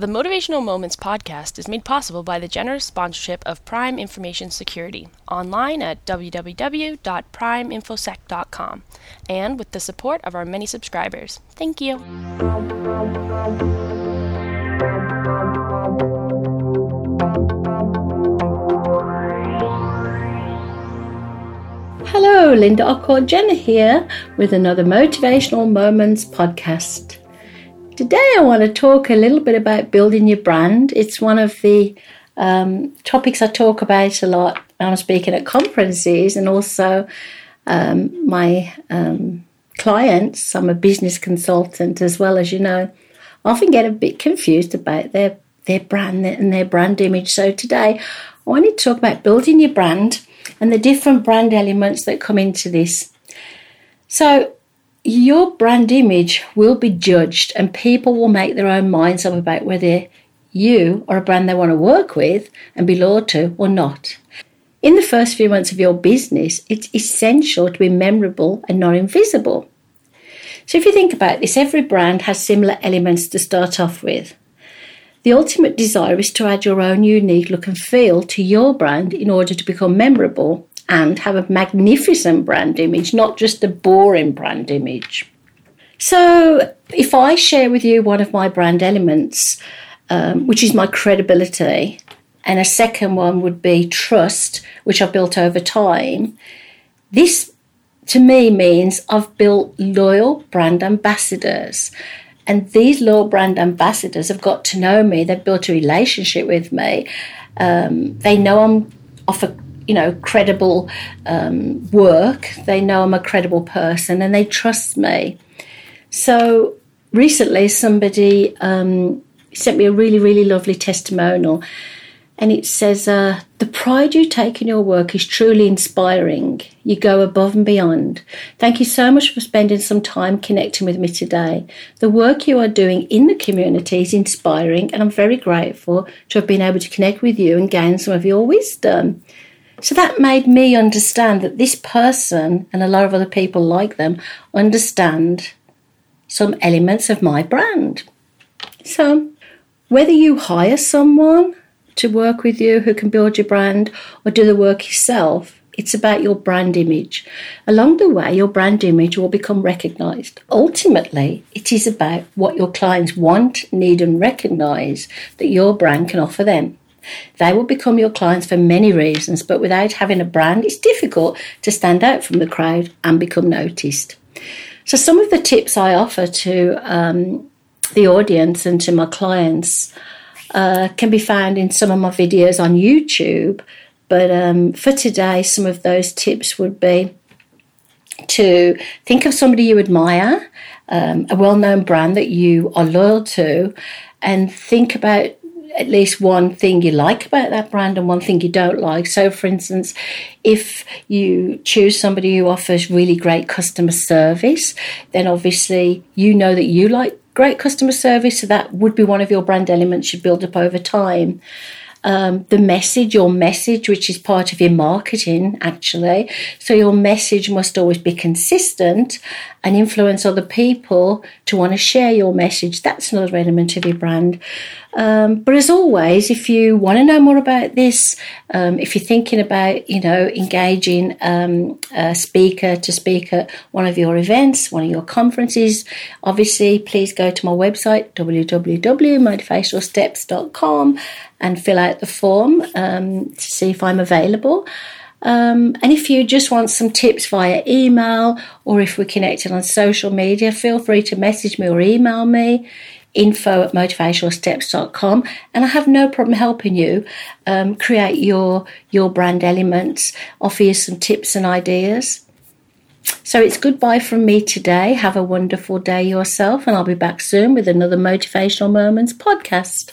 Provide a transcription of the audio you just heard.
The Motivational Moments podcast is made possible by the generous sponsorship of Prime Information Security, online at www.primeinfosec.com, and with the support of our many subscribers. Thank you. Hello, Linda Occord Jenner here with another Motivational Moments podcast. Today, I want to talk a little bit about building your brand. It's one of the um, topics I talk about a lot when I'm speaking at conferences and also um, my um, clients. I'm a business consultant as well, as you know, often get a bit confused about their their brand and their brand image. So today, I wanted to talk about building your brand and the different brand elements that come into this. So, your brand image will be judged, and people will make their own minds up about whether you are a brand they want to work with and be loyal to or not. In the first few months of your business, it's essential to be memorable and not invisible. So, if you think about this, every brand has similar elements to start off with. The ultimate desire is to add your own unique look and feel to your brand in order to become memorable and have a magnificent brand image, not just a boring brand image. So, if I share with you one of my brand elements, um, which is my credibility, and a second one would be trust, which I've built over time, this to me means I've built loyal brand ambassadors. And these loyal brand ambassadors have got to know me. They've built a relationship with me. Um, they know I'm off a you know credible um, work. They know I'm a credible person, and they trust me. So recently, somebody um, sent me a really really lovely testimonial, and it says, uh, The pride you take in your work is truly inspiring. You go above and beyond. Thank you so much for spending some time connecting with me today. The work you are doing in the community is inspiring, and I'm very grateful to have been able to connect with you and gain some of your wisdom. So that made me understand that this person and a lot of other people like them understand some elements of my brand. So, whether you hire someone to work with you who can build your brand or do the work yourself. It's about your brand image. Along the way, your brand image will become recognized. Ultimately, it is about what your clients want, need, and recognize that your brand can offer them. They will become your clients for many reasons, but without having a brand, it's difficult to stand out from the crowd and become noticed. So, some of the tips I offer to um, the audience and to my clients uh, can be found in some of my videos on YouTube. But um, for today, some of those tips would be to think of somebody you admire, um, a well known brand that you are loyal to, and think about at least one thing you like about that brand and one thing you don't like. So, for instance, if you choose somebody who offers really great customer service, then obviously you know that you like great customer service. So that would be one of your brand elements you build up over time. Um, the message, your message, which is part of your marketing, actually. So your message must always be consistent and influence other people to want to share your message. That's another element of your brand. Um, but as always, if you want to know more about this, um, if you're thinking about, you know, engaging um, a speaker to speak at one of your events, one of your conferences, obviously, please go to my website, www.motivationalsteps.com and fill out the form um, to see if I'm available. Um, and if you just want some tips via email or if we're connected on social media, feel free to message me or email me info at motivationalsteps.com and I have no problem helping you um, create your your brand elements, offer you some tips and ideas. So it's goodbye from me today. Have a wonderful day yourself, and I'll be back soon with another Motivational Moments podcast.